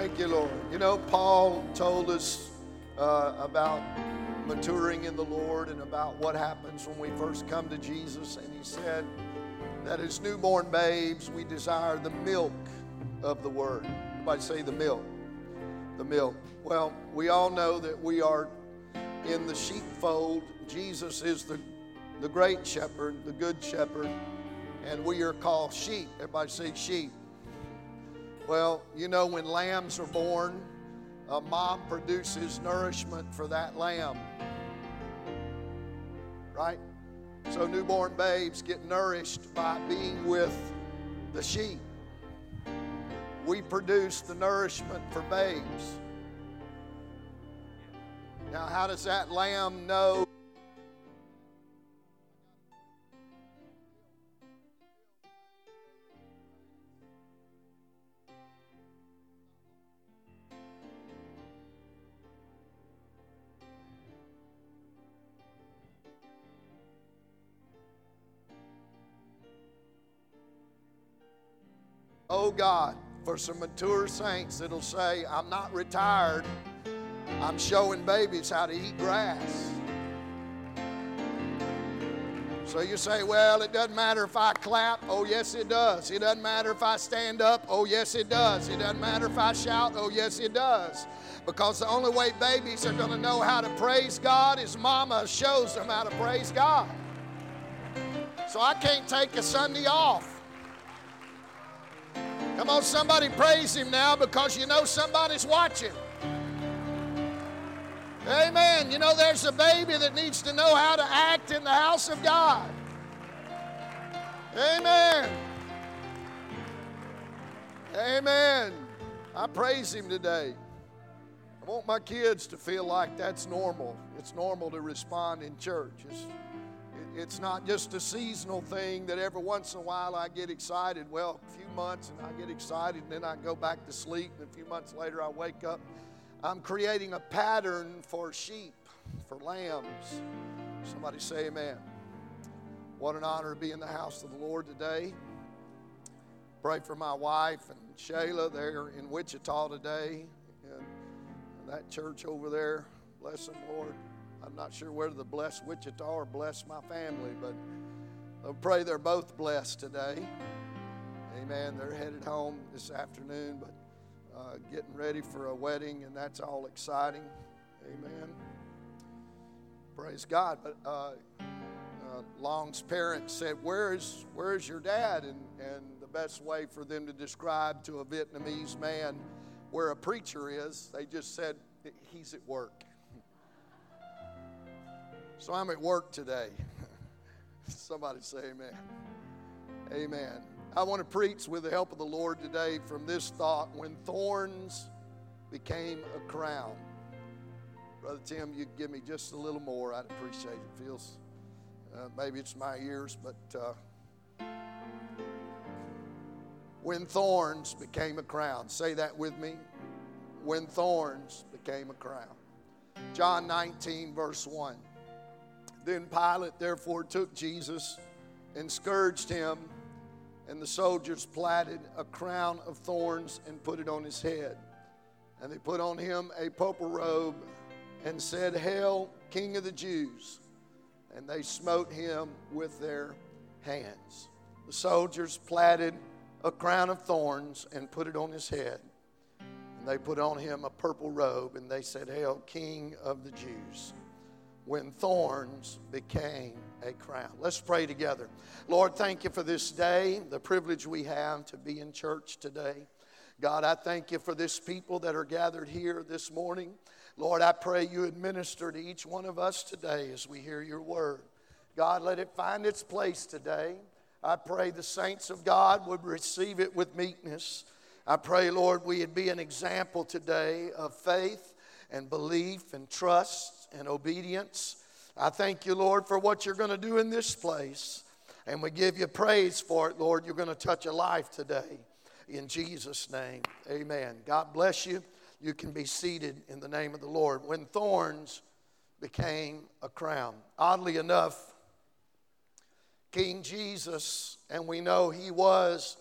Thank you, Lord. You know, Paul told us uh, about maturing in the Lord and about what happens when we first come to Jesus. And he said that as newborn babes, we desire the milk of the Word. Everybody say the milk. The milk. Well, we all know that we are in the sheepfold. Jesus is the, the great shepherd, the good shepherd, and we are called sheep. Everybody say sheep. Well, you know, when lambs are born, a mom produces nourishment for that lamb. Right? So newborn babes get nourished by being with the sheep. We produce the nourishment for babes. Now, how does that lamb know? God, for some mature saints, that'll say, I'm not retired. I'm showing babies how to eat grass. So you say, well, it doesn't matter if I clap. Oh, yes, it does. It doesn't matter if I stand up. Oh, yes, it does. It doesn't matter if I shout. Oh, yes, it does. Because the only way babies are going to know how to praise God is mama shows them how to praise God. So I can't take a Sunday off. Come on, somebody praise him now because you know somebody's watching. Amen. You know, there's a baby that needs to know how to act in the house of God. Amen. Amen. I praise him today. I want my kids to feel like that's normal. It's normal to respond in church. It's, it's not just a seasonal thing that every once in a while I get excited. Well, a few months and I get excited and then I go back to sleep and a few months later I wake up. I'm creating a pattern for sheep, for lambs. Somebody say amen. What an honor to be in the house of the Lord today. Pray for my wife and Shayla. They're in Wichita today. And that church over there, bless them, Lord. I'm not sure whether to bless Wichita or bless my family, but I pray they're both blessed today. Amen. They're headed home this afternoon, but uh, getting ready for a wedding, and that's all exciting. Amen. Praise God. But uh, uh, Long's parents said, "Where's Where's your dad?" And and the best way for them to describe to a Vietnamese man where a preacher is, they just said, "He's at work." So I'm at work today. Somebody say amen. Amen. I want to preach with the help of the Lord today from this thought when thorns became a crown. Brother Tim, you give me just a little more, I'd appreciate it. Feels uh, maybe it's my ears, but uh, when thorns became a crown. Say that with me. When thorns became a crown. John 19, verse 1. Then Pilate therefore took Jesus and scourged him, and the soldiers platted a crown of thorns and put it on his head. And they put on him a purple robe and said, Hail, King of the Jews! And they smote him with their hands. The soldiers platted a crown of thorns and put it on his head. And they put on him a purple robe and they said, Hail, King of the Jews! When thorns became a crown. Let's pray together. Lord, thank you for this day, the privilege we have to be in church today. God, I thank you for this people that are gathered here this morning. Lord, I pray you administer to each one of us today as we hear your word. God, let it find its place today. I pray the saints of God would receive it with meekness. I pray, Lord, we'd be an example today of faith and belief and trust and obedience. I thank you, Lord, for what you're going to do in this place. And we give you praise for it, Lord. You're going to touch a life today. In Jesus' name, amen. God bless you. You can be seated in the name of the Lord. When thorns became a crown. Oddly enough, King Jesus, and we know he was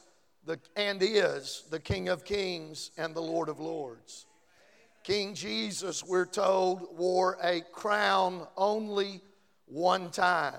the, and is the King of Kings and the Lord of Lords. King Jesus, we're told, wore a crown only one time,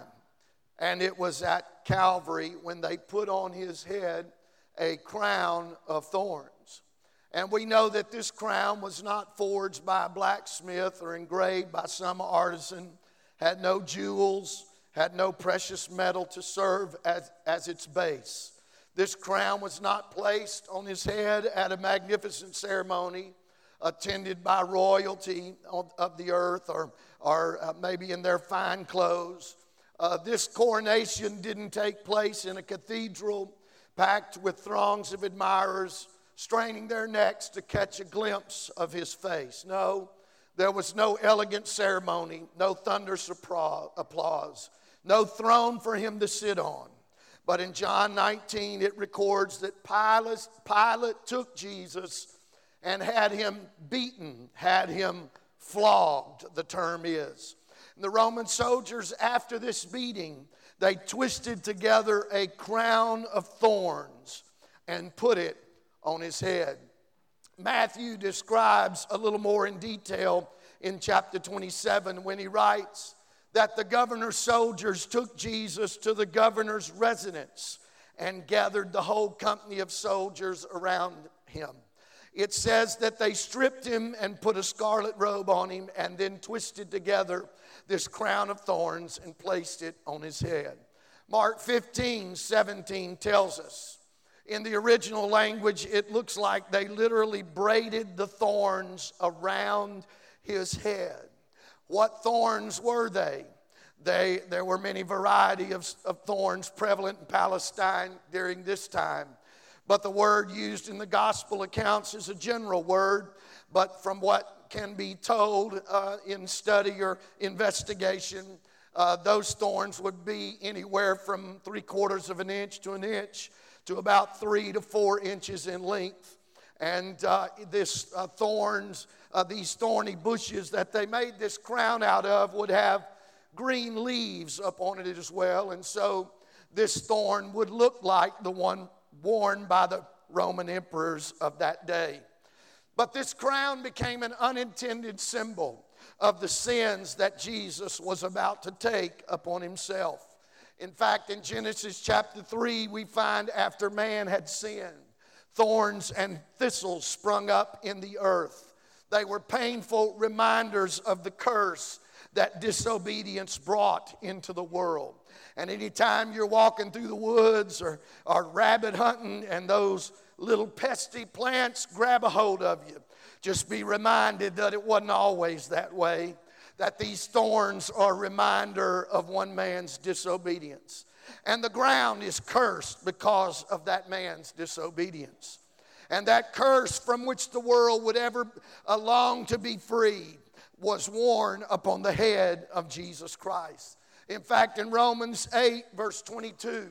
and it was at Calvary when they put on his head a crown of thorns. And we know that this crown was not forged by a blacksmith or engraved by some artisan, had no jewels, had no precious metal to serve as, as its base. This crown was not placed on his head at a magnificent ceremony attended by royalty of the earth or, or uh, maybe in their fine clothes. Uh, this coronation didn't take place in a cathedral packed with throngs of admirers straining their necks to catch a glimpse of his face. No, there was no elegant ceremony, no thunderous applause, no throne for him to sit on. But in John 19, it records that Pilate, Pilate took Jesus and had him beaten, had him flogged, the term is. And the Roman soldiers, after this beating, they twisted together a crown of thorns and put it on his head. Matthew describes a little more in detail in chapter 27 when he writes that the governor's soldiers took Jesus to the governor's residence and gathered the whole company of soldiers around him. It says that they stripped him and put a scarlet robe on him and then twisted together this crown of thorns and placed it on his head. Mark 15, 17 tells us in the original language, it looks like they literally braided the thorns around his head. What thorns were they? They, there were many variety of, of thorns prevalent in Palestine during this time. But the word used in the gospel accounts is a general word, but from what can be told uh, in study or investigation, uh, those thorns would be anywhere from three quarters of an inch to an inch to about three to four inches in length. And uh, this uh, thorns, uh, these thorny bushes that they made this crown out of would have green leaves up on it as well. And so this thorn would look like the one worn by the Roman emperors of that day. But this crown became an unintended symbol of the sins that Jesus was about to take upon himself. In fact, in Genesis chapter 3, we find after man had sinned, thorns and thistles sprung up in the earth. They were painful reminders of the curse that disobedience brought into the world. And anytime you're walking through the woods or, or rabbit hunting and those little pesty plants grab a hold of you, just be reminded that it wasn't always that way that these thorns are a reminder of one man's disobedience. And the ground is cursed because of that man's disobedience. And that curse from which the world would ever long to be freed was worn upon the head of Jesus Christ. In fact, in Romans 8, verse 22,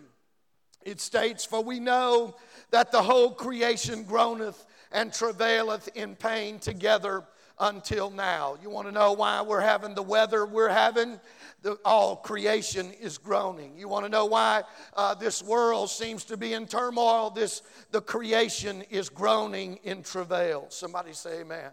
it states, For we know that the whole creation groaneth and travaileth in pain together until now. You want to know why we're having the weather we're having? The, all creation is groaning. You want to know why uh, this world seems to be in turmoil? This the creation is groaning in travail. Somebody say Amen.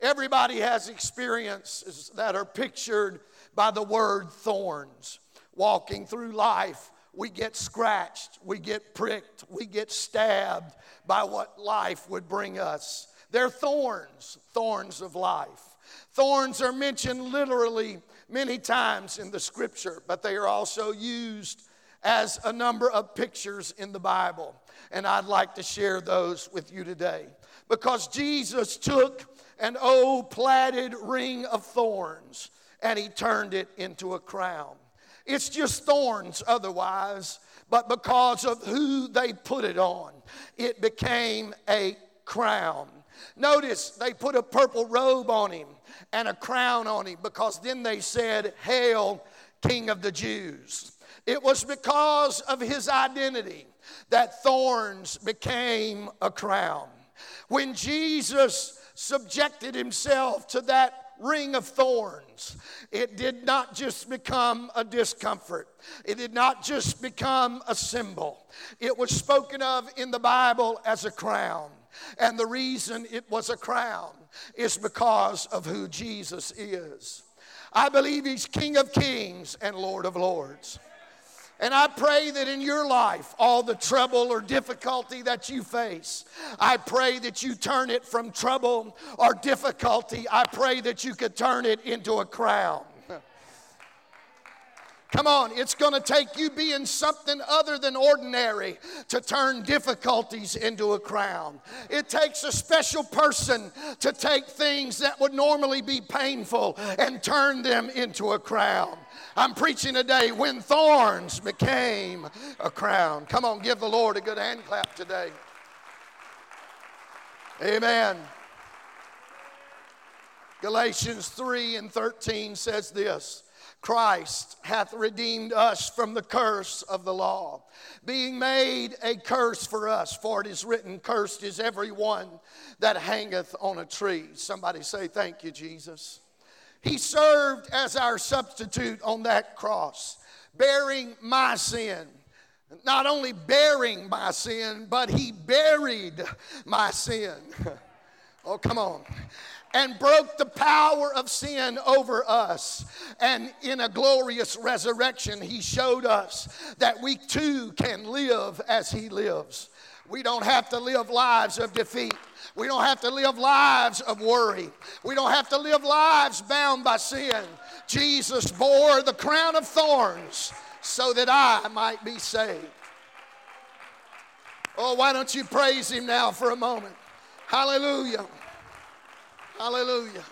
Everybody has experiences that are pictured by the word thorns. Walking through life, we get scratched, we get pricked, we get stabbed by what life would bring us. They're thorns, thorns of life. Thorns are mentioned literally many times in the scripture, but they are also used as a number of pictures in the Bible. And I'd like to share those with you today. Because Jesus took an old plaited ring of thorns and he turned it into a crown. It's just thorns otherwise, but because of who they put it on, it became a crown. Notice they put a purple robe on him and a crown on him because then they said, Hail, King of the Jews. It was because of his identity that thorns became a crown. When Jesus subjected himself to that ring of thorns, it did not just become a discomfort, it did not just become a symbol. It was spoken of in the Bible as a crown. And the reason it was a crown is because of who Jesus is. I believe He's King of Kings and Lord of Lords. And I pray that in your life, all the trouble or difficulty that you face, I pray that you turn it from trouble or difficulty. I pray that you could turn it into a crown. Come on, it's going to take you being something other than ordinary to turn difficulties into a crown. It takes a special person to take things that would normally be painful and turn them into a crown. I'm preaching today when thorns became a crown. Come on, give the Lord a good hand clap today. Amen. Galatians 3 and 13 says this. Christ hath redeemed us from the curse of the law, being made a curse for us. For it is written, Cursed is every one that hangeth on a tree. Somebody say, Thank you, Jesus. He served as our substitute on that cross, bearing my sin. Not only bearing my sin, but he buried my sin. oh, come on. And broke the power of sin over us. And in a glorious resurrection, he showed us that we too can live as he lives. We don't have to live lives of defeat. We don't have to live lives of worry. We don't have to live lives bound by sin. Jesus bore the crown of thorns so that I might be saved. Oh, why don't you praise Him now for a moment? Hallelujah. Hallelujah.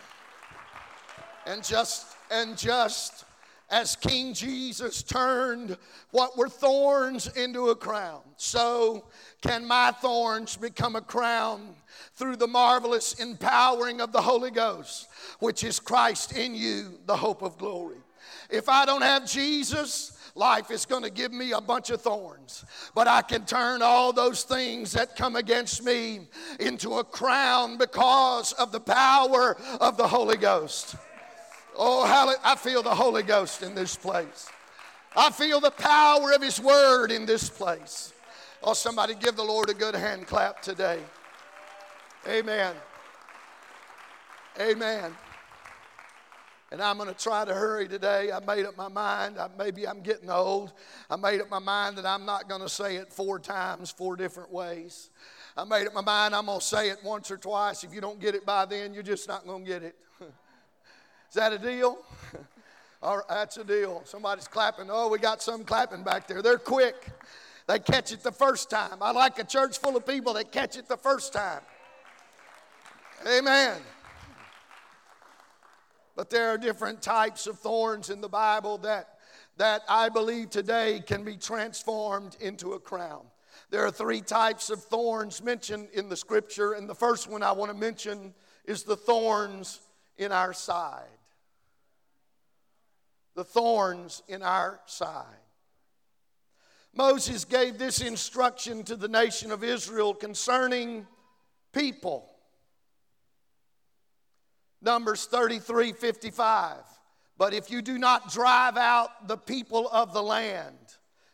And just, and just as King Jesus turned what were thorns into a crown, so can my thorns become a crown through the marvelous empowering of the Holy Ghost, which is Christ in you, the hope of glory. If I don't have Jesus, life is going to give me a bunch of thorns. But I can turn all those things that come against me into a crown because of the power of the Holy Ghost. Oh, hallelujah. I feel the Holy Ghost in this place. I feel the power of His Word in this place. Oh, somebody give the Lord a good hand clap today. Amen. Amen. And I'm going to try to hurry today. I made up my mind. I, maybe I'm getting old. I made up my mind that I'm not going to say it four times, four different ways. I made up my mind I'm going to say it once or twice. If you don't get it by then, you're just not going to get it. Is that a deal? All right, that's a deal. Somebody's clapping. Oh, we got some clapping back there. They're quick. They catch it the first time. I like a church full of people that catch it the first time. Amen. But there are different types of thorns in the Bible that, that I believe today can be transformed into a crown. There are three types of thorns mentioned in the scripture, and the first one I want to mention is the thorns in our side. The thorns in our side. Moses gave this instruction to the nation of Israel concerning people. Numbers 33 55. But if you do not drive out the people of the land,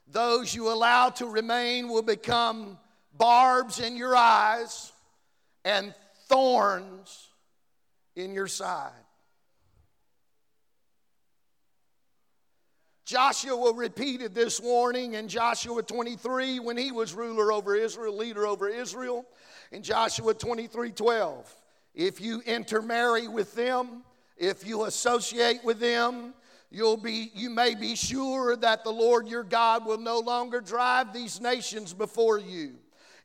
those you allow to remain will become barbs in your eyes and thorns in your side. Joshua repeated this warning in Joshua 23 when he was ruler over Israel, leader over Israel. In Joshua 23 12, if you intermarry with them, if you associate with them, you'll be, you may be sure that the Lord your God will no longer drive these nations before you.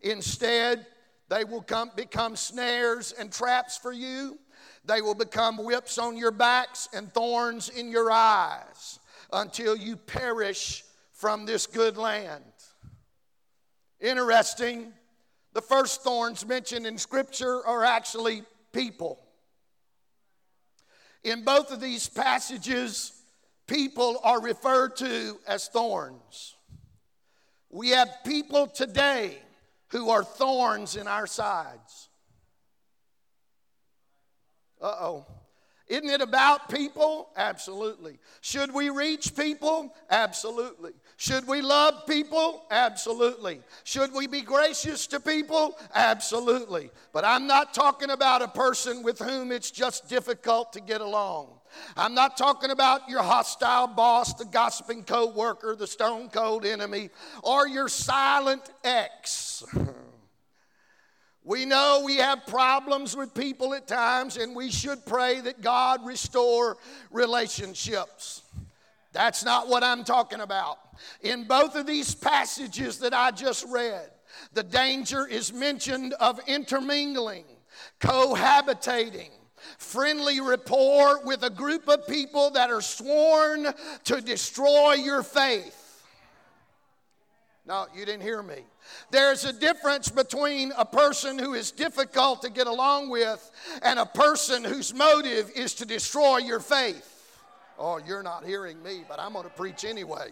Instead, they will come, become snares and traps for you. They will become whips on your backs and thorns in your eyes until you perish from this good land. Interesting, the first thorns mentioned in Scripture are actually people. In both of these passages, people are referred to as thorns. We have people today who are thorns in our sides. Uh oh. Isn't it about people? Absolutely. Should we reach people? Absolutely. Should we love people? Absolutely. Should we be gracious to people? Absolutely. But I'm not talking about a person with whom it's just difficult to get along. I'm not talking about your hostile boss, the gossiping co worker, the stone cold enemy, or your silent ex. We know we have problems with people at times, and we should pray that God restore relationships. That's not what I'm talking about. In both of these passages that I just read, the danger is mentioned of intermingling, cohabitating, friendly rapport with a group of people that are sworn to destroy your faith. No, you didn't hear me. There's a difference between a person who is difficult to get along with and a person whose motive is to destroy your faith. Oh, you're not hearing me, but I'm going to preach anyway.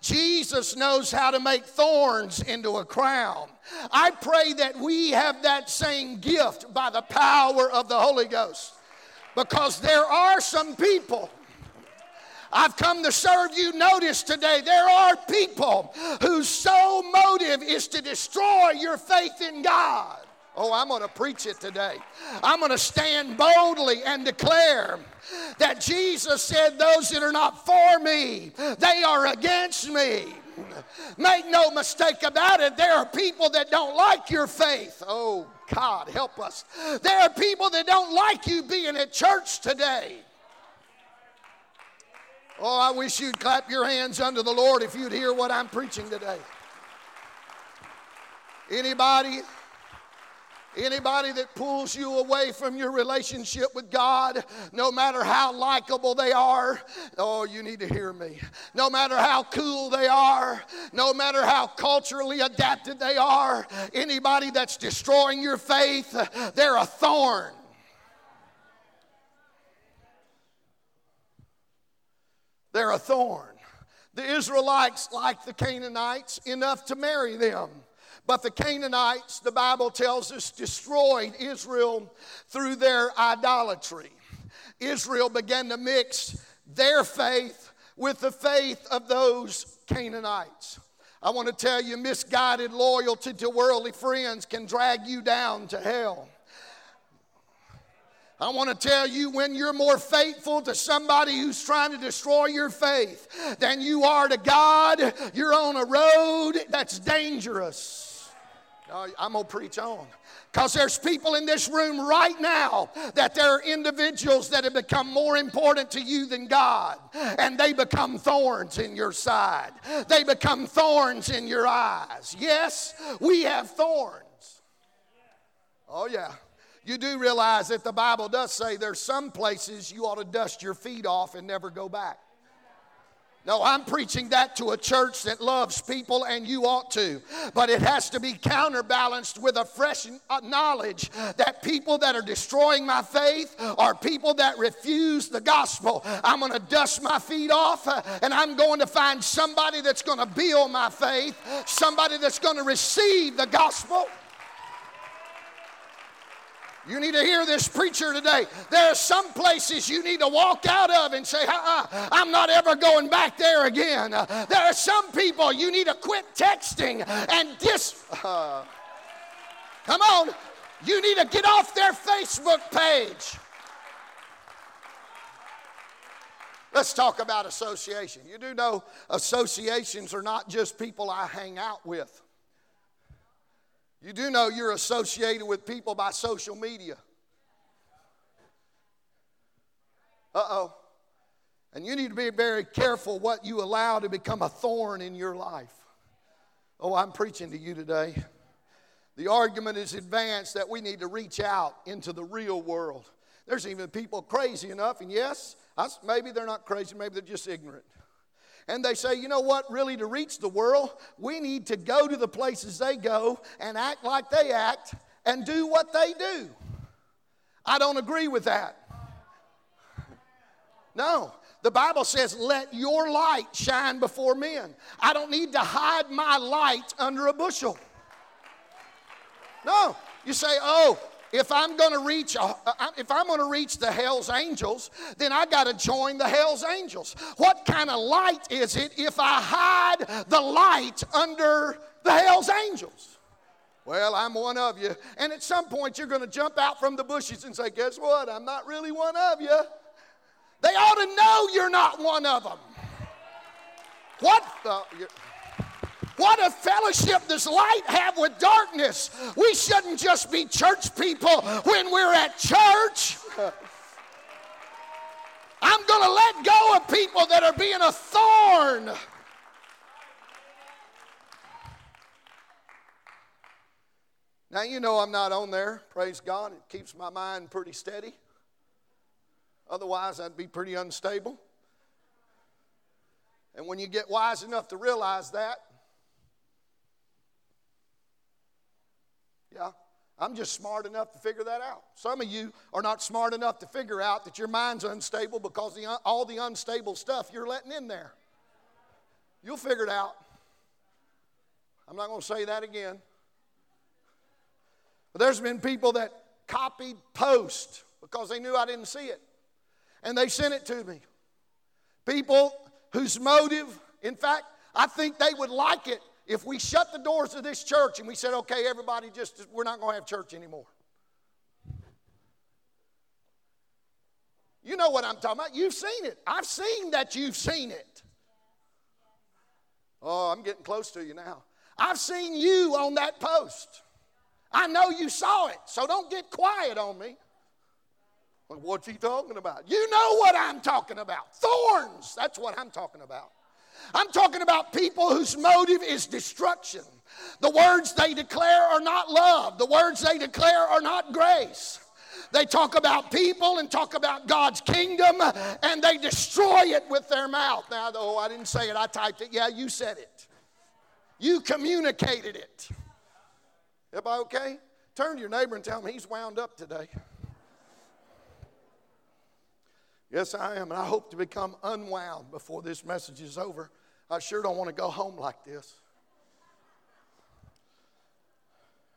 Jesus knows how to make thorns into a crown. I pray that we have that same gift by the power of the Holy Ghost. Because there are some people I've come to serve you. Notice today, there are people whose sole motive is to destroy your faith in God. Oh, I'm going to preach it today. I'm going to stand boldly and declare that Jesus said, Those that are not for me, they are against me. Make no mistake about it, there are people that don't like your faith. Oh, God, help us. There are people that don't like you being at church today. Oh, I wish you'd clap your hands unto the Lord if you'd hear what I'm preaching today. Anybody? Anybody that pulls you away from your relationship with God, no matter how likable they are, oh, you need to hear me. No matter how cool they are, no matter how culturally adapted they are, anybody that's destroying your faith, they're a thorn. They're a thorn. The Israelites, like the Canaanites, enough to marry them. But the Canaanites, the Bible tells us, destroyed Israel through their idolatry. Israel began to mix their faith with the faith of those Canaanites. I want to tell you, misguided loyalty to worldly friends can drag you down to hell. I want to tell you when you're more faithful to somebody who's trying to destroy your faith than you are to God, you're on a road that's dangerous. I'm going to preach on. Because there's people in this room right now that there are individuals that have become more important to you than God. And they become thorns in your side, they become thorns in your eyes. Yes, we have thorns. Oh, yeah you do realize that the Bible does say there's some places you ought to dust your feet off and never go back. No, I'm preaching that to a church that loves people, and you ought to. But it has to be counterbalanced with a fresh knowledge that people that are destroying my faith are people that refuse the gospel. I'm going to dust my feet off, uh, and I'm going to find somebody that's going to build my faith, somebody that's going to receive the gospel. You need to hear this preacher today. There are some places you need to walk out of and say, uh-uh, I'm not ever going back there again. there are some people you need to quit texting and dis. Uh, come on, you need to get off their Facebook page. Let's talk about association. You do know associations are not just people I hang out with. You do know you're associated with people by social media. Uh oh. And you need to be very careful what you allow to become a thorn in your life. Oh, I'm preaching to you today. The argument is advanced that we need to reach out into the real world. There's even people crazy enough, and yes, maybe they're not crazy, maybe they're just ignorant and they say, you know what, really, to reach the world, we need to go to the places they go and act like they act and do what they do. I don't agree with that. No. The Bible says, let your light shine before men. I don't need to hide my light under a bushel. No. You say, oh, if I'm going to reach uh, if I'm going to reach the hell's angels, then I got to join the hell's angels. What kind of light is it if I hide the light under the hell's angels? Well, I'm one of you. And at some point you're going to jump out from the bushes and say, "Guess what? I'm not really one of you." They ought to know you're not one of them. What the what a fellowship does light have with darkness? We shouldn't just be church people when we're at church. I'm going to let go of people that are being a thorn. Now, you know I'm not on there. Praise God. It keeps my mind pretty steady. Otherwise, I'd be pretty unstable. And when you get wise enough to realize that, Yeah, I'm just smart enough to figure that out. Some of you are not smart enough to figure out that your mind's unstable because the, all the unstable stuff you're letting in there. You'll figure it out. I'm not going to say that again. But there's been people that copied post because they knew I didn't see it. And they sent it to me. People whose motive, in fact, I think they would like it if we shut the doors of this church and we said, okay, everybody just, we're not going to have church anymore. You know what I'm talking about. You've seen it. I've seen that you've seen it. Oh, I'm getting close to you now. I've seen you on that post. I know you saw it, so don't get quiet on me. What's he talking about? You know what I'm talking about. Thorns. That's what I'm talking about. I'm talking about people whose motive is destruction. The words they declare are not love, the words they declare are not grace. They talk about people and talk about God's kingdom and they destroy it with their mouth. Now, though, I didn't say it, I typed it. Yeah, you said it. You communicated it. Everybody okay? Turn to your neighbor and tell him he's wound up today. Yes, I am, and I hope to become unwound before this message is over. I sure don't want to go home like this.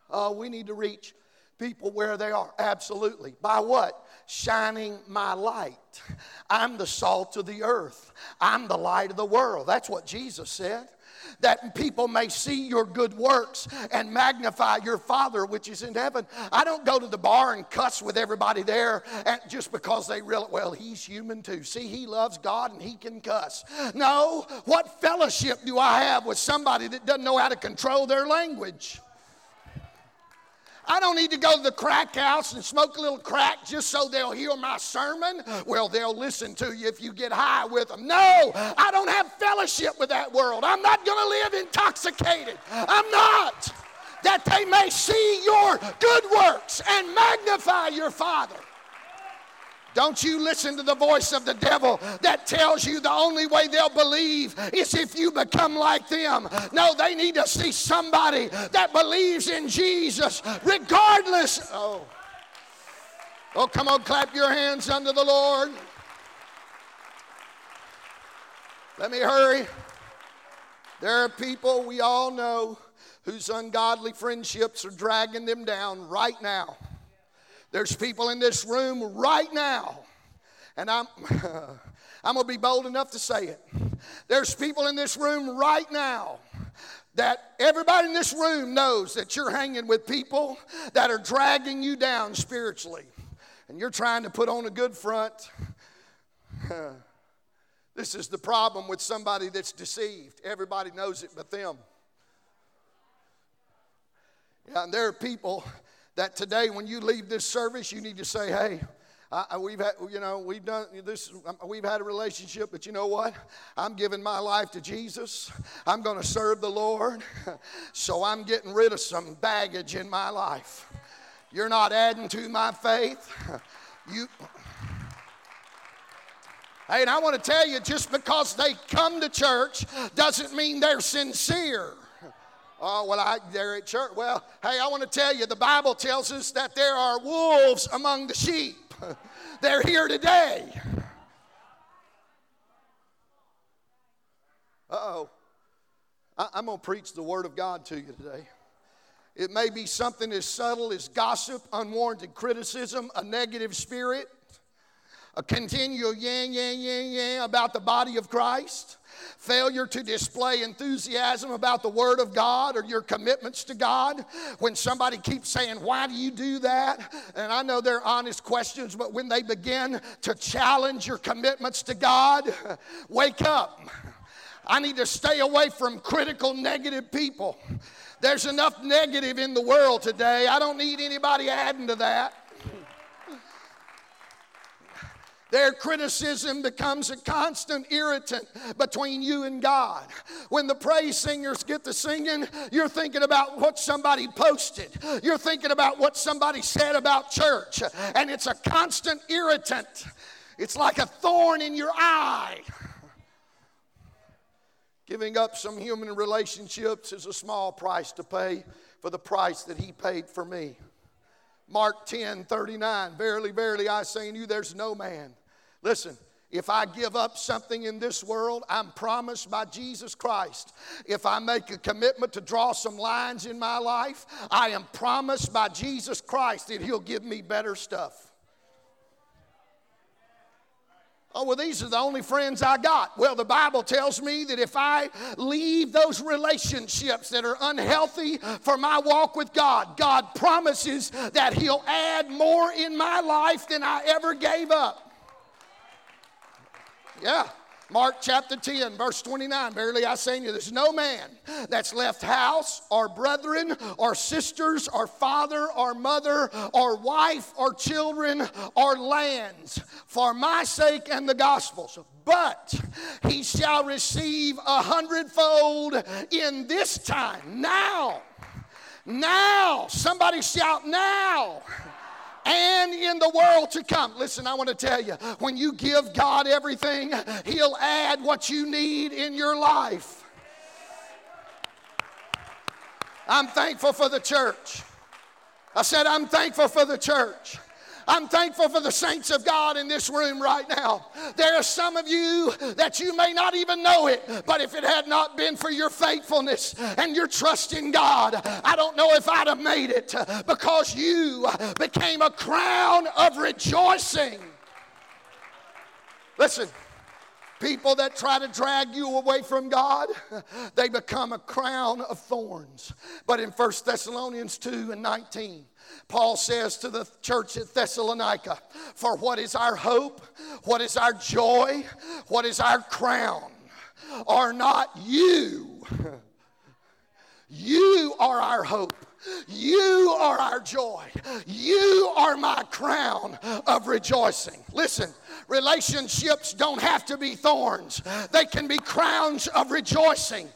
Uh, we need to reach people where they are. Absolutely. By what? Shining my light. I'm the salt of the earth, I'm the light of the world. That's what Jesus said that people may see your good works and magnify your Father which is in heaven. I don't go to the bar and cuss with everybody there just because they realize, well, he's human too. See, he loves God and he can cuss. No, what fellowship do I have with somebody that doesn't know how to control their language? I don't need to go to the crack house and smoke a little crack just so they'll hear my sermon. Well, they'll listen to you if you get high with them. No, I don't have fellowship with that world. I'm not going to live intoxicated. I'm not. That they may see your good works and magnify your Father. Don't you listen to the voice of the devil that tells you the only way they'll believe is if you become like them. No, they need to see somebody that believes in Jesus regardless. Oh. Oh, come on, clap your hands unto the Lord. Let me hurry. There are people we all know whose ungodly friendships are dragging them down right now. There's people in this room right now, and I'm, I'm going to be bold enough to say it. There's people in this room right now that everybody in this room knows that you're hanging with people that are dragging you down spiritually, and you're trying to put on a good front. this is the problem with somebody that's deceived. Everybody knows it but them. Yeah, and there are people that today when you leave this service, you need to say, hey, I, we've had, you know, we've done this, um, we've had a relationship, but you know what? I'm giving my life to Jesus. I'm going to serve the Lord. So I'm getting rid of some baggage in my life. You're not adding to my faith. You, Hey, and I want to tell you just because they come to church doesn't mean they're sincere. Oh, well, I, they're at church. Well, hey, I want to tell you the Bible tells us that there are wolves among the sheep. they're here today. Uh oh. I'm going to preach the Word of God to you today. It may be something as subtle as gossip, unwarranted criticism, a negative spirit, Uh, a continual yang, yang, yang, yang about the body of Christ, failure to display enthusiasm about the Word of God or your commitments to God. When somebody keeps saying, Why do you do that? And I know they're honest questions, but when they begin to challenge your commitments to God, wake up. I need to stay away from critical, negative people. There's enough negative in the world today. I don't need anybody adding to that. Their criticism becomes a constant irritant between you and God. When the praise singers get to singing, you're thinking about what somebody posted, you're thinking about what somebody said about church, and it's a constant irritant. It's like a thorn in your eye. Giving up some human relationships is a small price to pay for the price that He paid for me. Mark 10 39, verily, verily, I say unto you, there's no man. Listen, if I give up something in this world, I'm promised by Jesus Christ. If I make a commitment to draw some lines in my life, I am promised by Jesus Christ that He'll give me better stuff. Oh, well, these are the only friends I got. Well, the Bible tells me that if I leave those relationships that are unhealthy for my walk with God, God promises that He'll add more in my life than I ever gave up. Yeah. Mark chapter 10, verse 29. Verily I say to you, there's no man that's left house or brethren or sisters or father or mother or wife or children or lands for my sake and the gospel's. But he shall receive a hundredfold in this time. Now. Now. Somebody shout now and in the world to come. Listen, I want to tell you when you give God everything, He'll add what you need in your life. I'm thankful for the church. I said, I'm thankful for the church. I'm thankful for the saints of God in this room right now. There are some of you that you may not even know it, but if it had not been for your faithfulness and your trust in God, I don't know if I'd have made it because you became a crown of rejoicing. Listen, people that try to drag you away from God, they become a crown of thorns. But in 1 Thessalonians 2 and 19, Paul says to the church at Thessalonica, For what is our hope? What is our joy? What is our crown? Are not you? You are our hope. You are our joy. You are my crown of rejoicing. Listen, relationships don't have to be thorns, they can be crowns of rejoicing.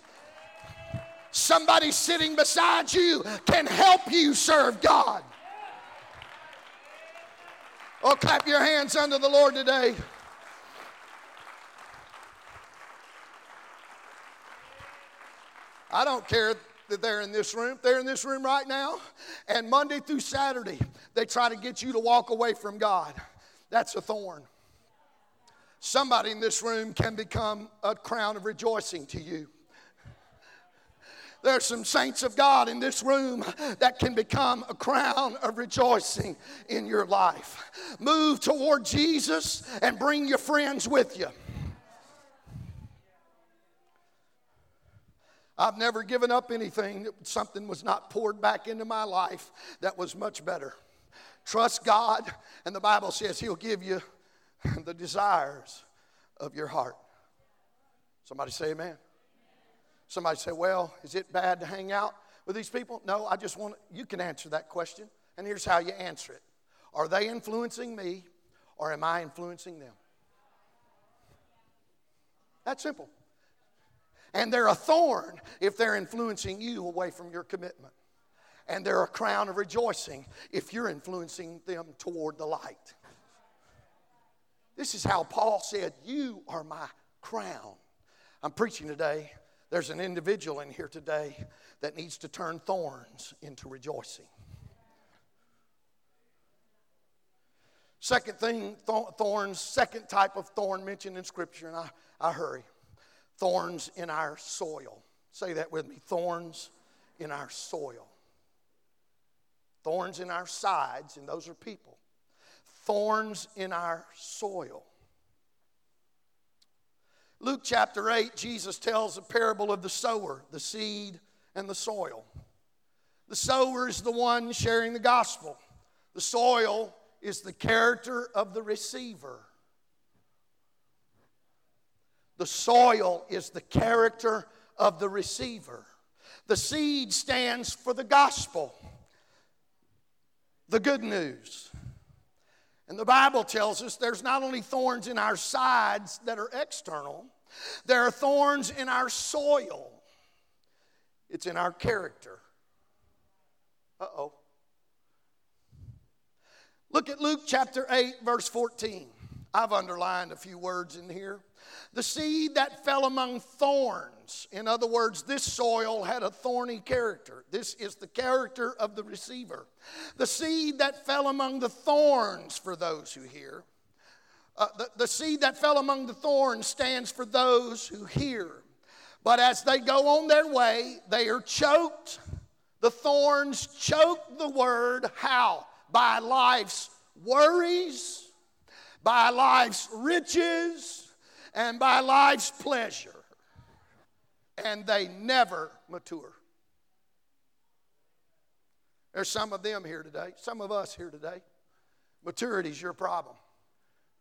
Somebody sitting beside you can help you serve God. Oh, clap your hands unto the Lord today. I don't care that they're in this room. They're in this room right now. And Monday through Saturday, they try to get you to walk away from God. That's a thorn. Somebody in this room can become a crown of rejoicing to you. There's some saints of God in this room that can become a crown of rejoicing in your life. Move toward Jesus and bring your friends with you. I've never given up anything something was not poured back into my life that was much better. Trust God, and the Bible says He'll give you the desires of your heart. Somebody say amen. Somebody say, Well, is it bad to hang out with these people? No, I just want you can answer that question. And here's how you answer it Are they influencing me or am I influencing them? That's simple. And they're a thorn if they're influencing you away from your commitment. And they're a crown of rejoicing if you're influencing them toward the light. This is how Paul said, You are my crown. I'm preaching today there's an individual in here today that needs to turn thorns into rejoicing. Second thing, thorns, second type of thorn mentioned in Scripture, and I, I hurry. Thorns in our soil. Say that with me thorns in our soil. thorns in our sides, and those are people, thorns in our soil. Luke chapter 8, Jesus tells a parable of the sower, the seed, and the soil. The sower is the one sharing the gospel, the soil is the character of the receiver. The soil is the character of the receiver. The seed stands for the gospel, the good news. And the Bible tells us there's not only thorns in our sides that are external, there are thorns in our soil. It's in our character. Uh oh. Look at Luke chapter 8, verse 14. I've underlined a few words in here. The seed that fell among thorns. In other words, this soil had a thorny character. This is the character of the receiver. The seed that fell among the thorns for those who hear. Uh, the, the seed that fell among the thorns stands for those who hear. But as they go on their way, they are choked. The thorns choke the word. How? By life's worries, by life's riches, and by life's pleasure, and they never mature. There's some of them here today, some of us here today. Maturity's your problem.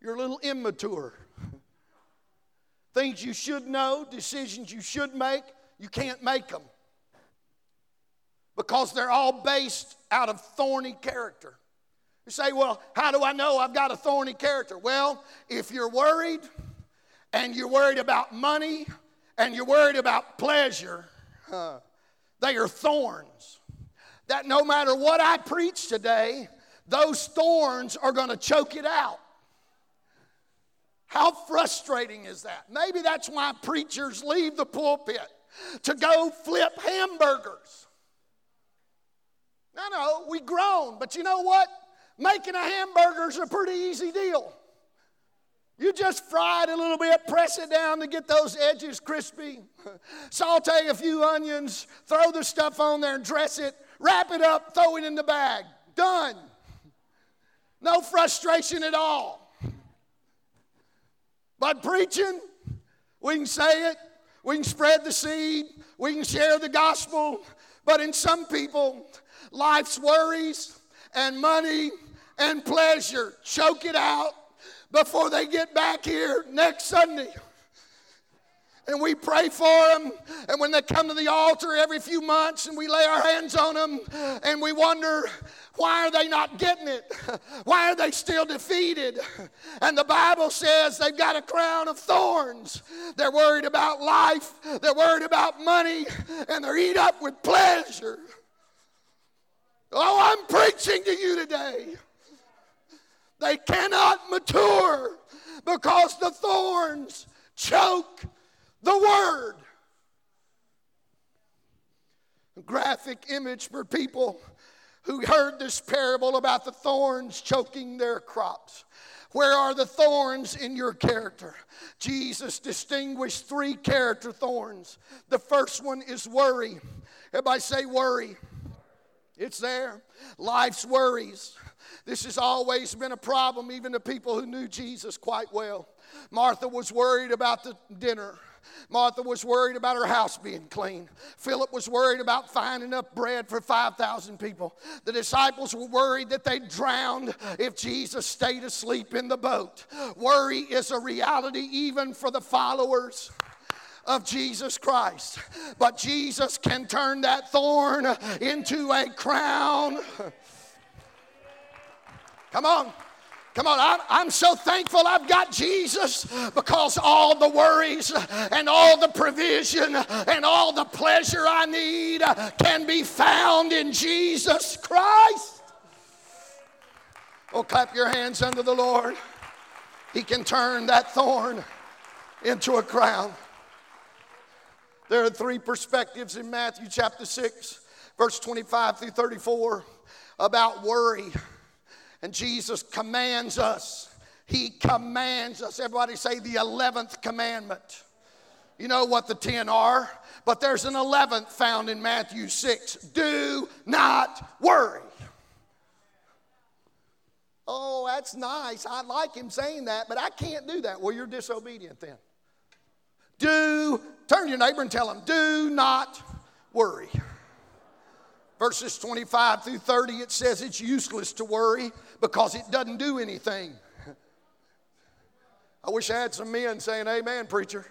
You're a little immature. Things you should know, decisions you should make, you can't make them because they're all based out of thorny character. You say, Well, how do I know I've got a thorny character? Well, if you're worried, and you're worried about money and you're worried about pleasure, uh, they are thorns. That no matter what I preach today, those thorns are going to choke it out. How frustrating is that? Maybe that's why preachers leave the pulpit to go flip hamburgers. I know, we groan, but you know what? Making a hamburger is a pretty easy deal. You just fry it a little bit, press it down to get those edges crispy. Saute a few onions, throw the stuff on there and dress it, wrap it up, throw it in the bag. Done. No frustration at all. But preaching, we can say it, we can spread the seed, we can share the gospel, but in some people, life's worries and money and pleasure choke it out before they get back here next Sunday. And we pray for them. And when they come to the altar every few months and we lay our hands on them and we wonder, why are they not getting it? Why are they still defeated? And the Bible says they've got a crown of thorns. They're worried about life, they're worried about money, and they're eat up with pleasure. Oh, I'm preaching to you today. They cannot mature because the thorns choke the word. A graphic image for people who heard this parable about the thorns choking their crops. Where are the thorns in your character? Jesus distinguished three character thorns. The first one is worry. Everybody say worry. It's there. Life's worries. This has always been a problem, even to people who knew Jesus quite well. Martha was worried about the dinner. Martha was worried about her house being clean. Philip was worried about finding enough bread for 5,000 people. The disciples were worried that they'd drown if Jesus stayed asleep in the boat. Worry is a reality even for the followers of Jesus Christ. But Jesus can turn that thorn into a crown. Come on. Come on, I'm, I'm, so thankful I've got Jesus because all the worries and all the provision and all the pleasure I need can be found in Jesus Christ. Oh, clap your hands unto the Lord. He can turn that thorn into a crown. There are three perspectives in Matthew chapter 6, verse 25 through 34 about worry. And Jesus commands us. He commands us. Everybody say the 11th commandment. You know what the 10 are, but there's an 11th found in Matthew 6. Do not worry. Oh, that's nice. I like him saying that, but I can't do that. Well, you're disobedient then. Do, turn to your neighbor and tell him, do not worry. Verses 25 through 30, it says it's useless to worry because it doesn't do anything. I wish I had some men saying, Amen, preacher.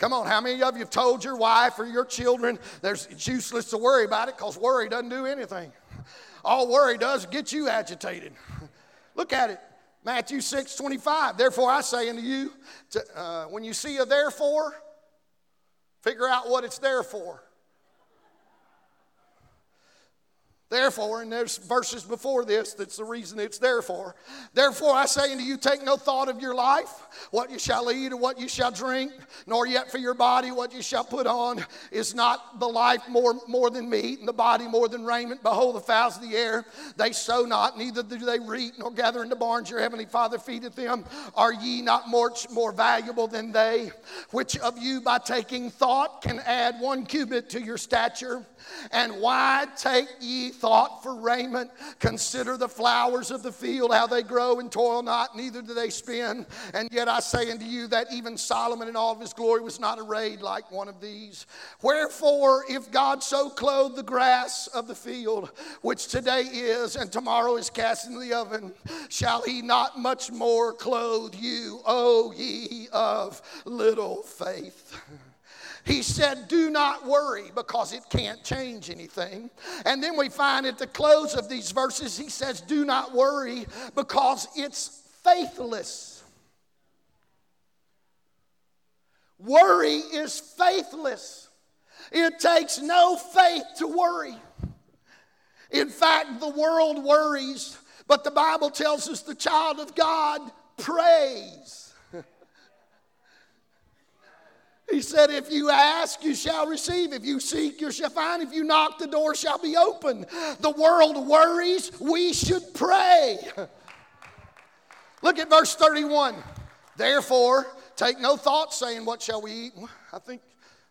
Come on, how many of you have told your wife or your children there's, it's useless to worry about it because worry doesn't do anything? All worry does get you agitated. Look at it. Matthew 6 25. Therefore, I say unto you, to, uh, when you see a therefore, figure out what it's there for. Therefore, and there's verses before this that's the reason it's there for. Therefore, I say unto you, take no thought of your life, what you shall eat or what you shall drink, nor yet for your body what you shall put on. Is not the life more, more than meat, and the body more than raiment? Behold, the fowls of the air, they sow not, neither do they reap, nor gather into barns. Your heavenly Father feedeth them. Are ye not much more valuable than they? Which of you, by taking thought, can add one cubit to your stature? And why take ye thought for raiment? Consider the flowers of the field, how they grow and toil not, neither do they spin. And yet I say unto you that even Solomon in all of his glory was not arrayed like one of these. Wherefore, if God so clothe the grass of the field, which today is and tomorrow is cast into the oven, shall he not much more clothe you, O ye of little faith? He said, Do not worry because it can't change anything. And then we find at the close of these verses, he says, Do not worry because it's faithless. Worry is faithless. It takes no faith to worry. In fact, the world worries, but the Bible tells us the child of God prays. He said, If you ask, you shall receive. If you seek, you shall find. If you knock, the door shall be open. The world worries. We should pray. Look at verse 31. Therefore, take no thought saying, What shall we eat? I think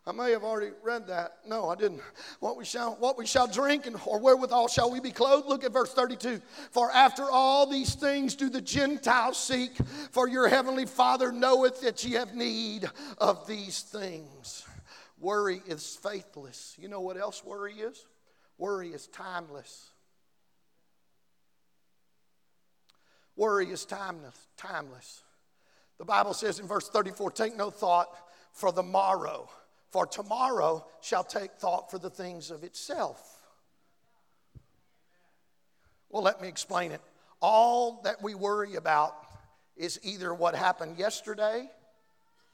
I may have already read that. No, I didn't. What we shall, what we shall drink, and or wherewithal shall we be clothed? Look at verse 32. For after all these things do the Gentiles seek, for your heavenly Father knoweth that ye have need of these things. Worry is faithless. You know what else worry is? Worry is timeless. Worry is timeless. Timeless. The Bible says in verse 34, take no thought for the morrow for tomorrow shall take thought for the things of itself. Well, let me explain it. All that we worry about is either what happened yesterday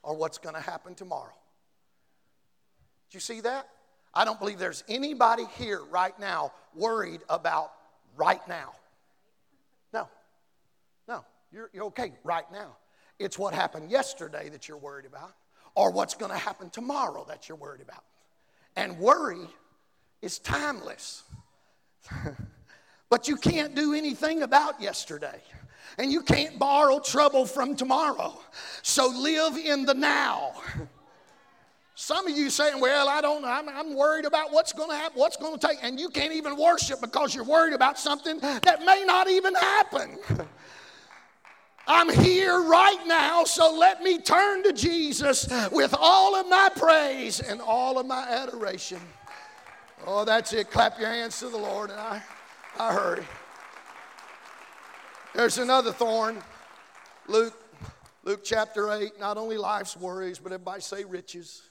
or what's going to happen tomorrow. Do you see that? I don't believe there's anybody here right now worried about right now. No, no, you're, you're okay right now. It's what happened yesterday that you're worried about or what's going to happen tomorrow that you're worried about. And worry is timeless. but you can't do anything about yesterday. And you can't borrow trouble from tomorrow. So live in the now. Some of you saying, Well, I don't know, I'm, I'm worried about what's going to happen, what's going to take, and you can't even worship because you're worried about something that may not even happen. I'm here right now, so let me turn to Jesus with all of my praise and all of my adoration. Oh, that's it. Clap your hands to the Lord, and I, I hurry. There's another thorn. Luke, Luke chapter 8. Not only life's worries, but everybody say riches.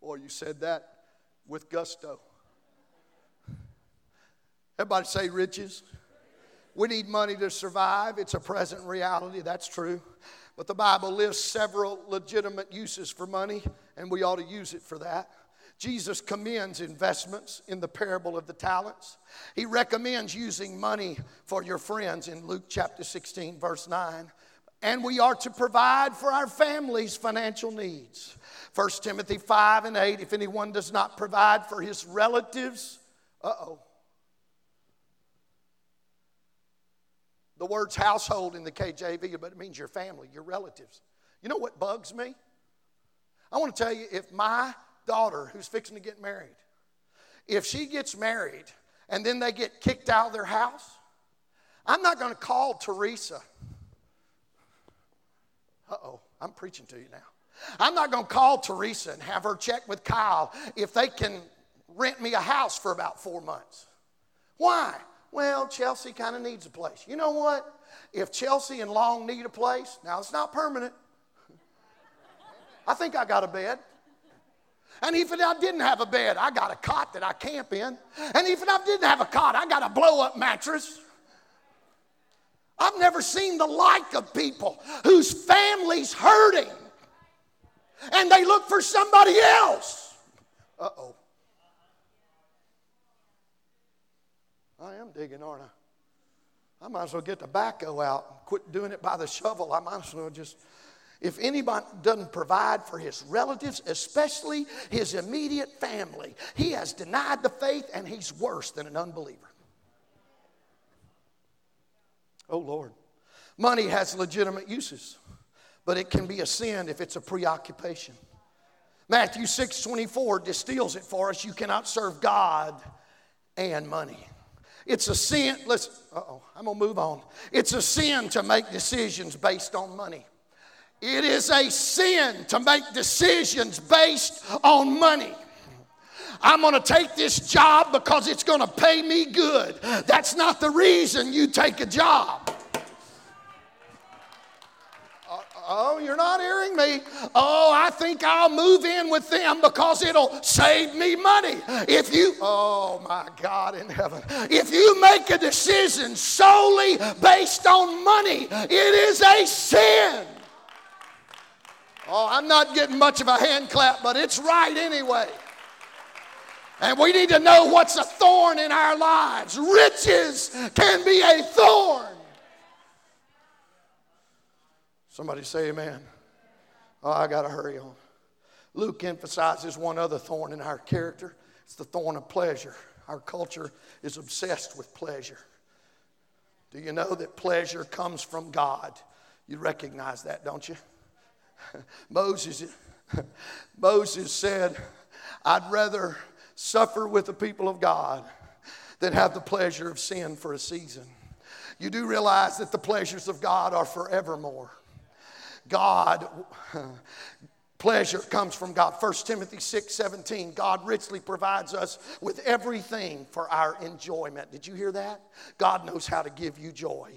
Boy, you said that with gusto. Everybody say riches. We need money to survive. It's a present reality, that's true. But the Bible lists several legitimate uses for money, and we ought to use it for that. Jesus commends investments in the parable of the talents. He recommends using money for your friends in Luke chapter 16, verse 9. And we are to provide for our families' financial needs. 1 Timothy 5 and 8 if anyone does not provide for his relatives, uh oh, The word's household in the KJV, but it means your family, your relatives. You know what bugs me? I want to tell you if my daughter, who's fixing to get married, if she gets married and then they get kicked out of their house, I'm not going to call Teresa. Uh oh, I'm preaching to you now. I'm not going to call Teresa and have her check with Kyle if they can rent me a house for about four months. Why? Well, Chelsea kind of needs a place. You know what? If Chelsea and Long need a place, now it's not permanent. I think I got a bed. And even if I didn't have a bed, I got a cot that I camp in. And even if I didn't have a cot, I got a blow up mattress. I've never seen the like of people whose family's hurting and they look for somebody else. Uh oh. I am digging, aren't I? I might as well get the backhoe out, and quit doing it by the shovel. I might as well just if anybody doesn't provide for his relatives, especially his immediate family, he has denied the faith and he's worse than an unbeliever. Oh, Lord. Money has legitimate uses, but it can be a sin if it's a preoccupation. Matthew 6 24 distills it for us. You cannot serve God and money. It's a sin. Listen, oh, I'm gonna move on. It's a sin to make decisions based on money. It is a sin to make decisions based on money. I'm going to take this job because it's going to pay me good. That's not the reason you take a job. Oh, you're not hearing me. Oh, I think I'll move in with them because it'll save me money. If you, oh my God in heaven, if you make a decision solely based on money, it is a sin. Oh, I'm not getting much of a hand clap, but it's right anyway. And we need to know what's a thorn in our lives. Riches can be a thorn. Somebody say amen. Oh, I got to hurry on. Luke emphasizes one other thorn in our character it's the thorn of pleasure. Our culture is obsessed with pleasure. Do you know that pleasure comes from God? You recognize that, don't you? Moses, Moses said, I'd rather suffer with the people of God than have the pleasure of sin for a season. You do realize that the pleasures of God are forevermore. God, pleasure comes from God. 1 Timothy 6 17, God richly provides us with everything for our enjoyment. Did you hear that? God knows how to give you joy.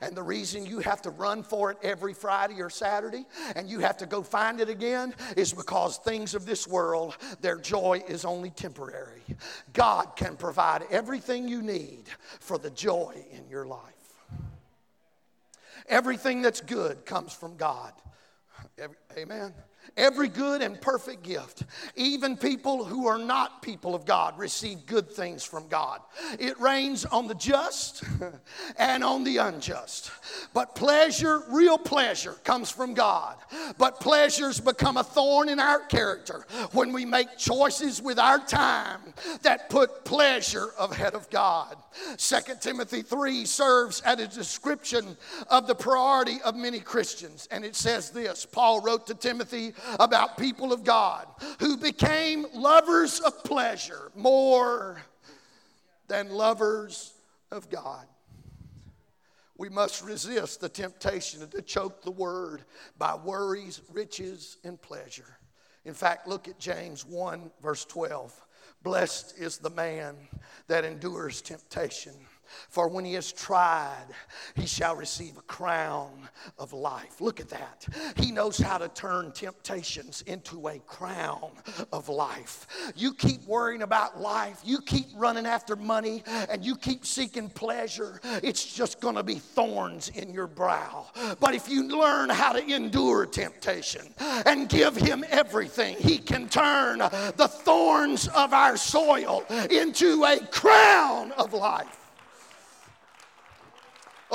And the reason you have to run for it every Friday or Saturday and you have to go find it again is because things of this world, their joy is only temporary. God can provide everything you need for the joy in your life. Everything that's good comes from God. Amen. Every good and perfect gift, even people who are not people of God, receive good things from God. It rains on the just and on the unjust. But pleasure, real pleasure, comes from God. But pleasures become a thorn in our character when we make choices with our time that put pleasure ahead of God. 2 Timothy 3 serves as a description of the priority of many Christians. And it says this Paul wrote to Timothy about people of God who became lovers of pleasure more than lovers of God. We must resist the temptation to choke the word by worries, riches, and pleasure. In fact, look at James 1, verse 12. Blessed is the man that endures temptation for when he is tried, he shall receive a crown of life. Look at that. He knows how to turn temptations into a crown of life. You keep worrying about life, you keep running after money, and you keep seeking pleasure, it's just going to be thorns in your brow. But if you learn how to endure temptation and give him everything, he can turn the thorns of our soil into a crown of life.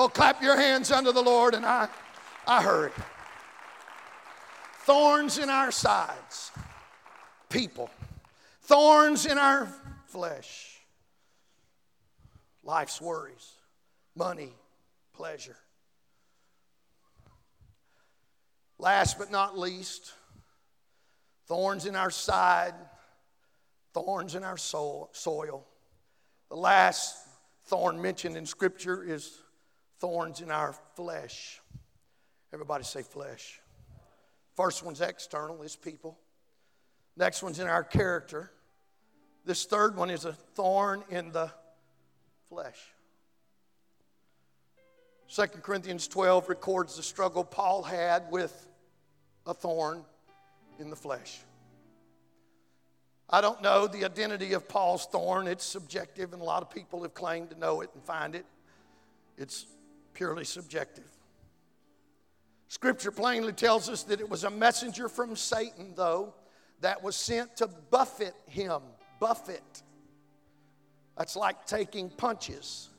Oh, clap your hands unto the Lord, and I, I hurry. Thorns in our sides, people. Thorns in our flesh. Life's worries, money, pleasure. Last but not least, thorns in our side, thorns in our soul, soil. The last thorn mentioned in Scripture is thorns in our flesh. Everybody say flesh. First one's external, is people. Next one's in our character. This third one is a thorn in the flesh. 2 Corinthians 12 records the struggle Paul had with a thorn in the flesh. I don't know the identity of Paul's thorn. It's subjective, and a lot of people have claimed to know it and find it. It's purely subjective. Scripture plainly tells us that it was a messenger from Satan, though, that was sent to buffet him. Buffet. That's like taking punches.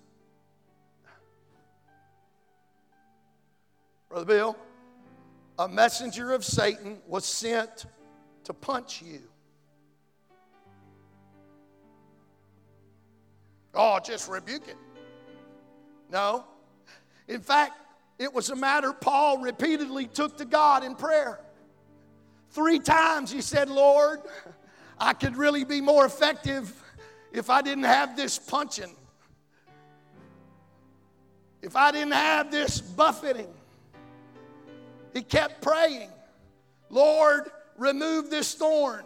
Brother Bill, a messenger of Satan was sent to punch you. Oh, just rebuke it. No. In fact, it was a matter Paul repeatedly took to God in prayer. Three times he said, Lord, I could really be more effective if I didn't have this punching, if I didn't have this buffeting. He kept praying, Lord, remove this thorn.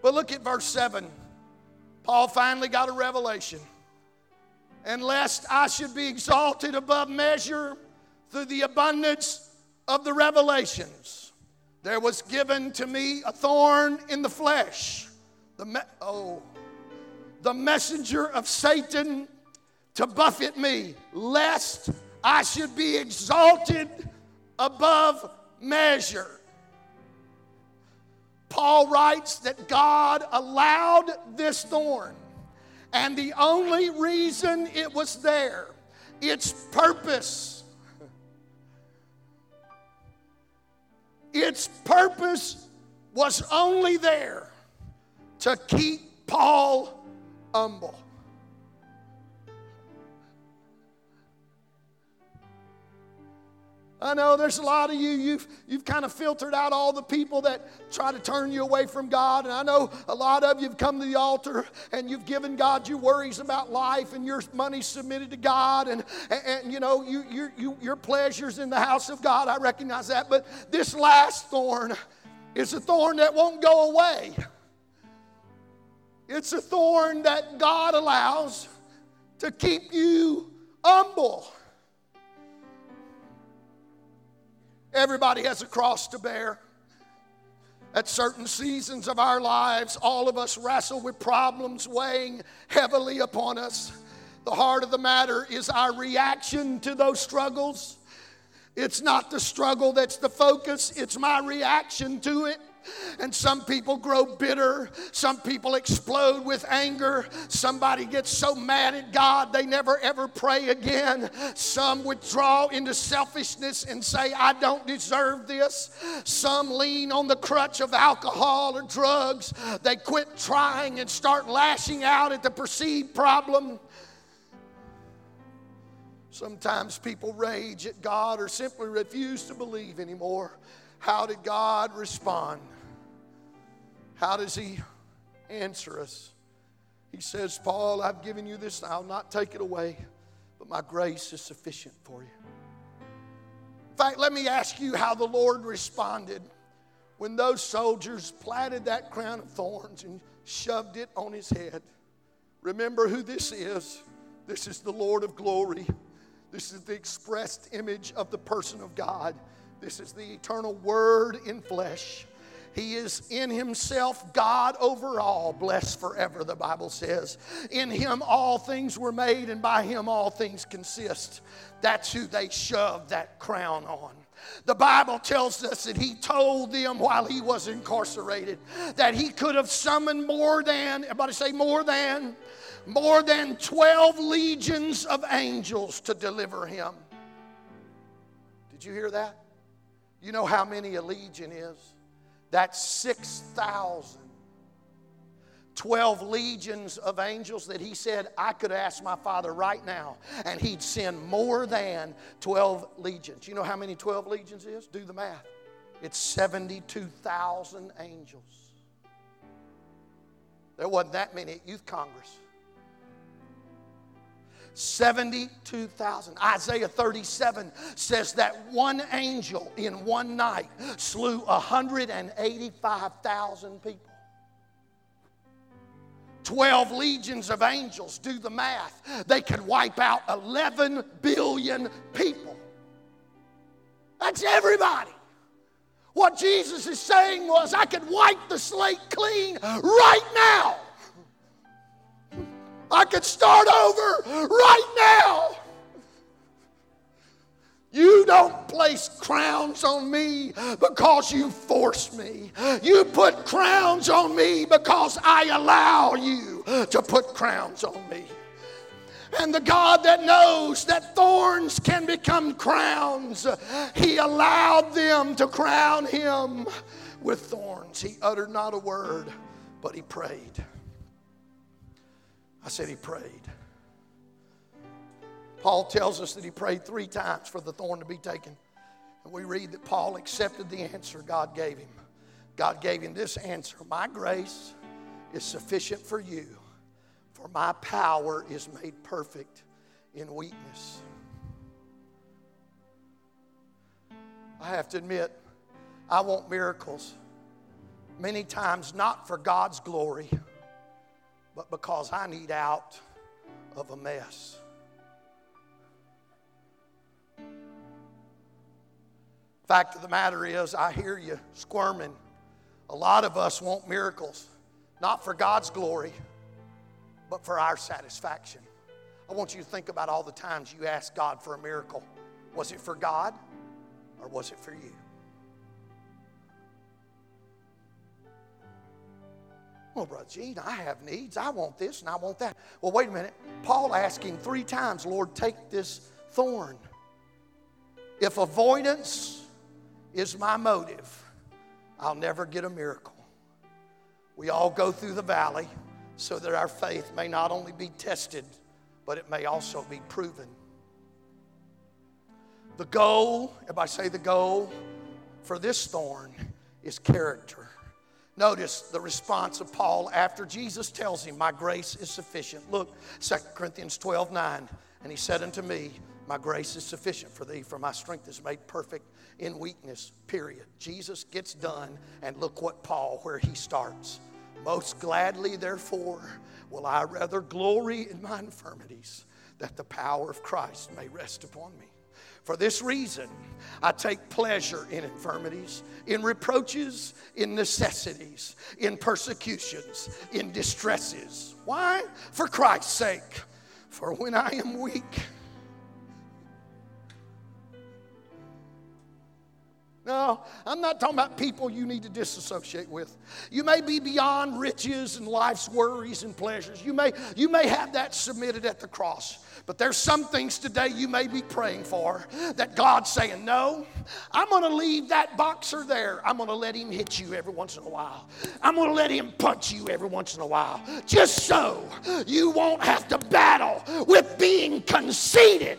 But look at verse 7. Paul finally got a revelation and lest I should be exalted above measure through the abundance of the revelations. There was given to me a thorn in the flesh. The me- oh, the messenger of Satan to buffet me, lest I should be exalted above measure. Paul writes that God allowed this thorn and the only reason it was there, its purpose, its purpose was only there to keep Paul humble. I know there's a lot of you, you've, you've kind of filtered out all the people that try to turn you away from God. And I know a lot of you have come to the altar and you've given God your worries about life and your money submitted to God and, and, and you know, you, you, you, your pleasures in the house of God. I recognize that. But this last thorn is a thorn that won't go away. It's a thorn that God allows to keep you humble. Everybody has a cross to bear. At certain seasons of our lives, all of us wrestle with problems weighing heavily upon us. The heart of the matter is our reaction to those struggles. It's not the struggle that's the focus, it's my reaction to it. And some people grow bitter. Some people explode with anger. Somebody gets so mad at God they never ever pray again. Some withdraw into selfishness and say, I don't deserve this. Some lean on the crutch of alcohol or drugs. They quit trying and start lashing out at the perceived problem. Sometimes people rage at God or simply refuse to believe anymore. How did God respond? How does He answer us? He says, Paul, I've given you this, I'll not take it away, but my grace is sufficient for you. In fact, let me ask you how the Lord responded when those soldiers platted that crown of thorns and shoved it on his head. Remember who this is. This is the Lord of glory. This is the expressed image of the person of God. This is the eternal Word in flesh. He is in himself God over all, blessed forever, the Bible says. In him all things were made, and by him all things consist. That's who they shoved that crown on. The Bible tells us that he told them while he was incarcerated that he could have summoned more than, everybody say more than, more than 12 legions of angels to deliver him. Did you hear that? You know how many a legion is? That's 6,000. 12 legions of angels that he said, I could ask my father right now, and he'd send more than 12 legions. You know how many 12 legions is? Do the math. It's 72,000 angels. There wasn't that many at Youth Congress. 72,000. Isaiah 37 says that one angel in one night slew 185,000 people. 12 legions of angels, do the math. They could wipe out 11 billion people. That's everybody. What Jesus is saying was, I could wipe the slate clean right now. I could start over right now. You don't place crowns on me because you force me. You put crowns on me because I allow you to put crowns on me. And the God that knows that thorns can become crowns, He allowed them to crown Him with thorns. He uttered not a word, but He prayed. I said, He prayed. Paul tells us that he prayed three times for the thorn to be taken. And we read that Paul accepted the answer God gave him. God gave him this answer My grace is sufficient for you, for my power is made perfect in weakness. I have to admit, I want miracles many times not for God's glory, but because I need out of a mess. Fact of the matter is, I hear you squirming. A lot of us want miracles, not for God's glory, but for our satisfaction. I want you to think about all the times you asked God for a miracle. Was it for God or was it for you? Well, Brother Gene, I have needs. I want this and I want that. Well, wait a minute. Paul asked him three times, Lord, take this thorn. If avoidance is my motive, I'll never get a miracle. We all go through the valley so that our faith may not only be tested, but it may also be proven. The goal, if I say the goal for this thorn is character. Notice the response of Paul after Jesus tells him, My grace is sufficient. Look, 2 Corinthians 12 9. And he said unto me, My grace is sufficient for thee, for my strength is made perfect in weakness, period. Jesus gets done, and look what Paul, where he starts. Most gladly, therefore, will I rather glory in my infirmities, that the power of Christ may rest upon me. For this reason, I take pleasure in infirmities, in reproaches, in necessities, in persecutions, in distresses. Why? For Christ's sake. For when I am weak, No, I'm not talking about people you need to disassociate with. You may be beyond riches and life's worries and pleasures. You may, you may have that submitted at the cross. But there's some things today you may be praying for that God's saying, No, I'm going to leave that boxer there. I'm going to let him hit you every once in a while. I'm going to let him punch you every once in a while, just so you won't have to battle with being conceited.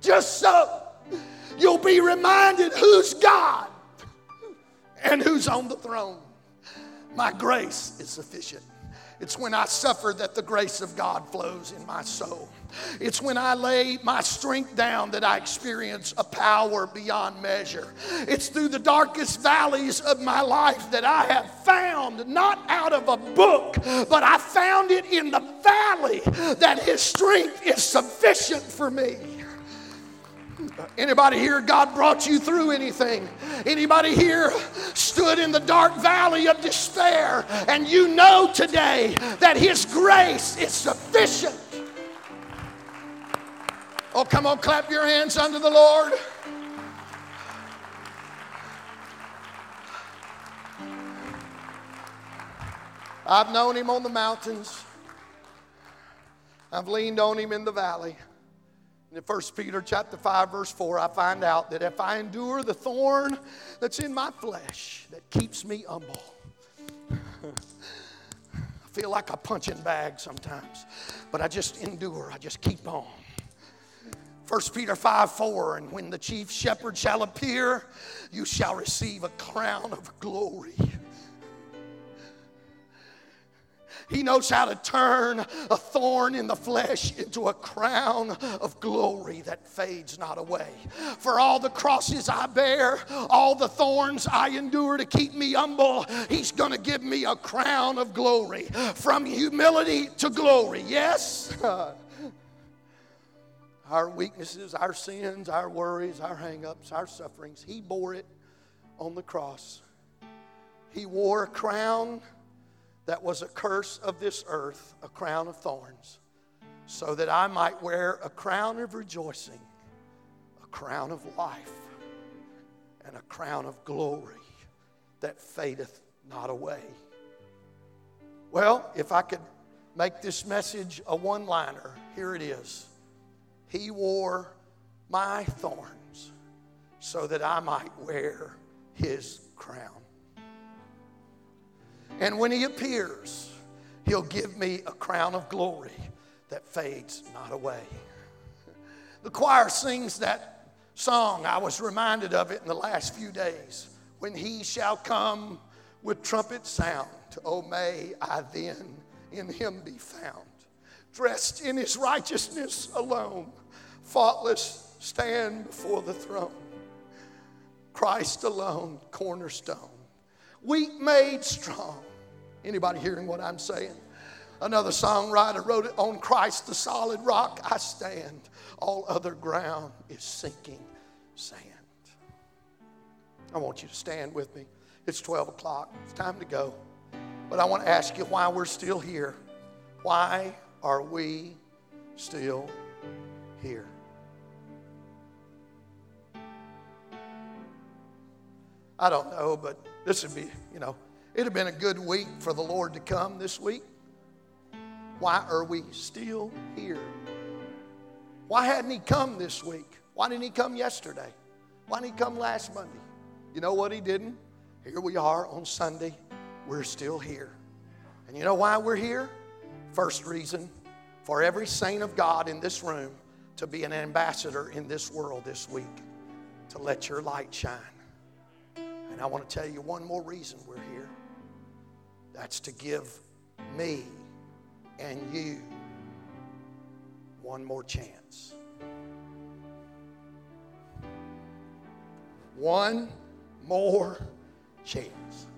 Just so you'll be reminded who's God and who's on the throne. My grace is sufficient. It's when I suffer that the grace of God flows in my soul. It's when I lay my strength down that I experience a power beyond measure. It's through the darkest valleys of my life that I have found, not out of a book, but I found it in the valley that His strength is sufficient for me. Anybody here, God brought you through anything? Anybody here stood in the dark valley of despair and you know today that His grace is sufficient? Oh, come on, clap your hands unto the Lord. I've known Him on the mountains, I've leaned on Him in the valley. In 1 Peter chapter 5, verse 4, I find out that if I endure the thorn that's in my flesh that keeps me humble, I feel like a punching bag sometimes, but I just endure, I just keep on. 1 Peter 5 4, and when the chief shepherd shall appear, you shall receive a crown of glory. He knows how to turn a thorn in the flesh into a crown of glory that fades not away. For all the crosses I bear, all the thorns I endure to keep me humble, He's going to give me a crown of glory. From humility to glory. Yes? our weaknesses, our sins, our worries, our hangups, our sufferings, He bore it on the cross. He wore a crown that was a curse of this earth, a crown of thorns, so that I might wear a crown of rejoicing, a crown of life, and a crown of glory that fadeth not away. Well, if I could make this message a one liner, here it is. He wore my thorns so that I might wear his crown. And when he appears, he'll give me a crown of glory that fades not away. The choir sings that song. I was reminded of it in the last few days. When he shall come with trumpet sound, oh, may I then in him be found. Dressed in his righteousness alone, faultless, stand before the throne. Christ alone, cornerstone, weak made strong. Anybody hearing what I'm saying? Another songwriter wrote it on Christ, the solid rock I stand. All other ground is sinking sand. I want you to stand with me. It's 12 o'clock. It's time to go. But I want to ask you why we're still here. Why are we still here? I don't know, but this would be, you know, it'd have been a good week for the Lord to come this week. Why are we still here? Why hadn't He come this week? Why didn't He come yesterday? Why didn't He come last Monday? You know what He didn't? Here we are on Sunday. We're still here. And you know why we're here? First reason for every saint of God in this room to be an ambassador in this world this week, to let your light shine. And I want to tell you one more reason we're here that's to give me and you one more chance. One more chance.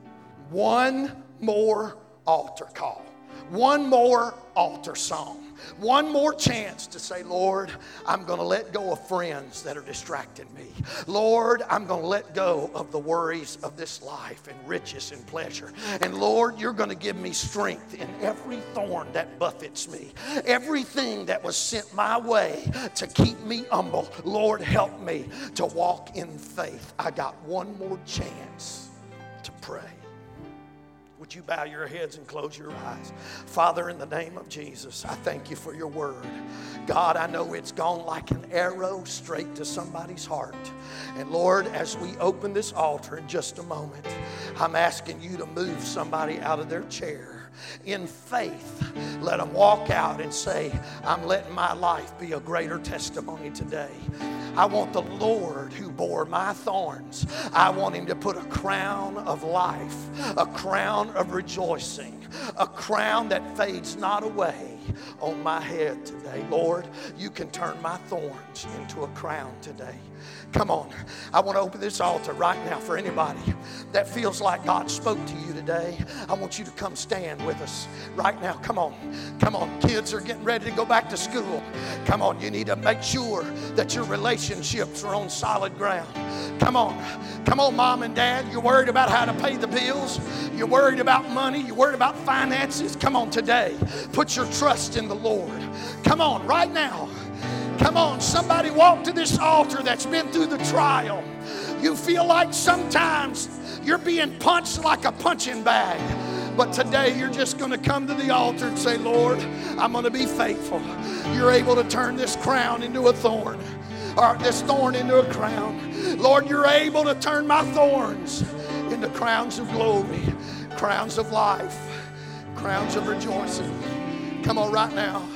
One more altar call. One more altar song. One more chance to say, Lord, I'm going to let go of friends that are distracting me. Lord, I'm going to let go of the worries of this life and riches and pleasure. And Lord, you're going to give me strength in every thorn that buffets me, everything that was sent my way to keep me humble. Lord, help me to walk in faith. I got one more chance to pray. Would you bow your heads and close your eyes? Father, in the name of Jesus, I thank you for your word. God, I know it's gone like an arrow straight to somebody's heart. And Lord, as we open this altar in just a moment, I'm asking you to move somebody out of their chair in faith. Let them walk out and say, I'm letting my life be a greater testimony today. I want the Lord who bore my thorns, I want him to put a crown of life, a crown of rejoicing, a crown that fades not away on my head today. Lord, you can turn my thorns into a crown today. Come on. I want to open this altar right now for anybody that feels like God spoke to you today. I want you to come stand with us right now. Come on. Come on. Kids are getting ready to go back to school. Come on. You need to make sure that your relationships are on solid ground. Come on. Come on, mom and dad. You're worried about how to pay the bills. You're worried about money. You're worried about finances. Come on today. Put your trust in the Lord. Come on, right now. Come on, somebody walk to this altar that's been through the trial. You feel like sometimes you're being punched like a punching bag. But today you're just going to come to the altar and say, Lord, I'm going to be faithful. You're able to turn this crown into a thorn, or this thorn into a crown. Lord, you're able to turn my thorns into crowns of glory, crowns of life, crowns of rejoicing. Come on, right now.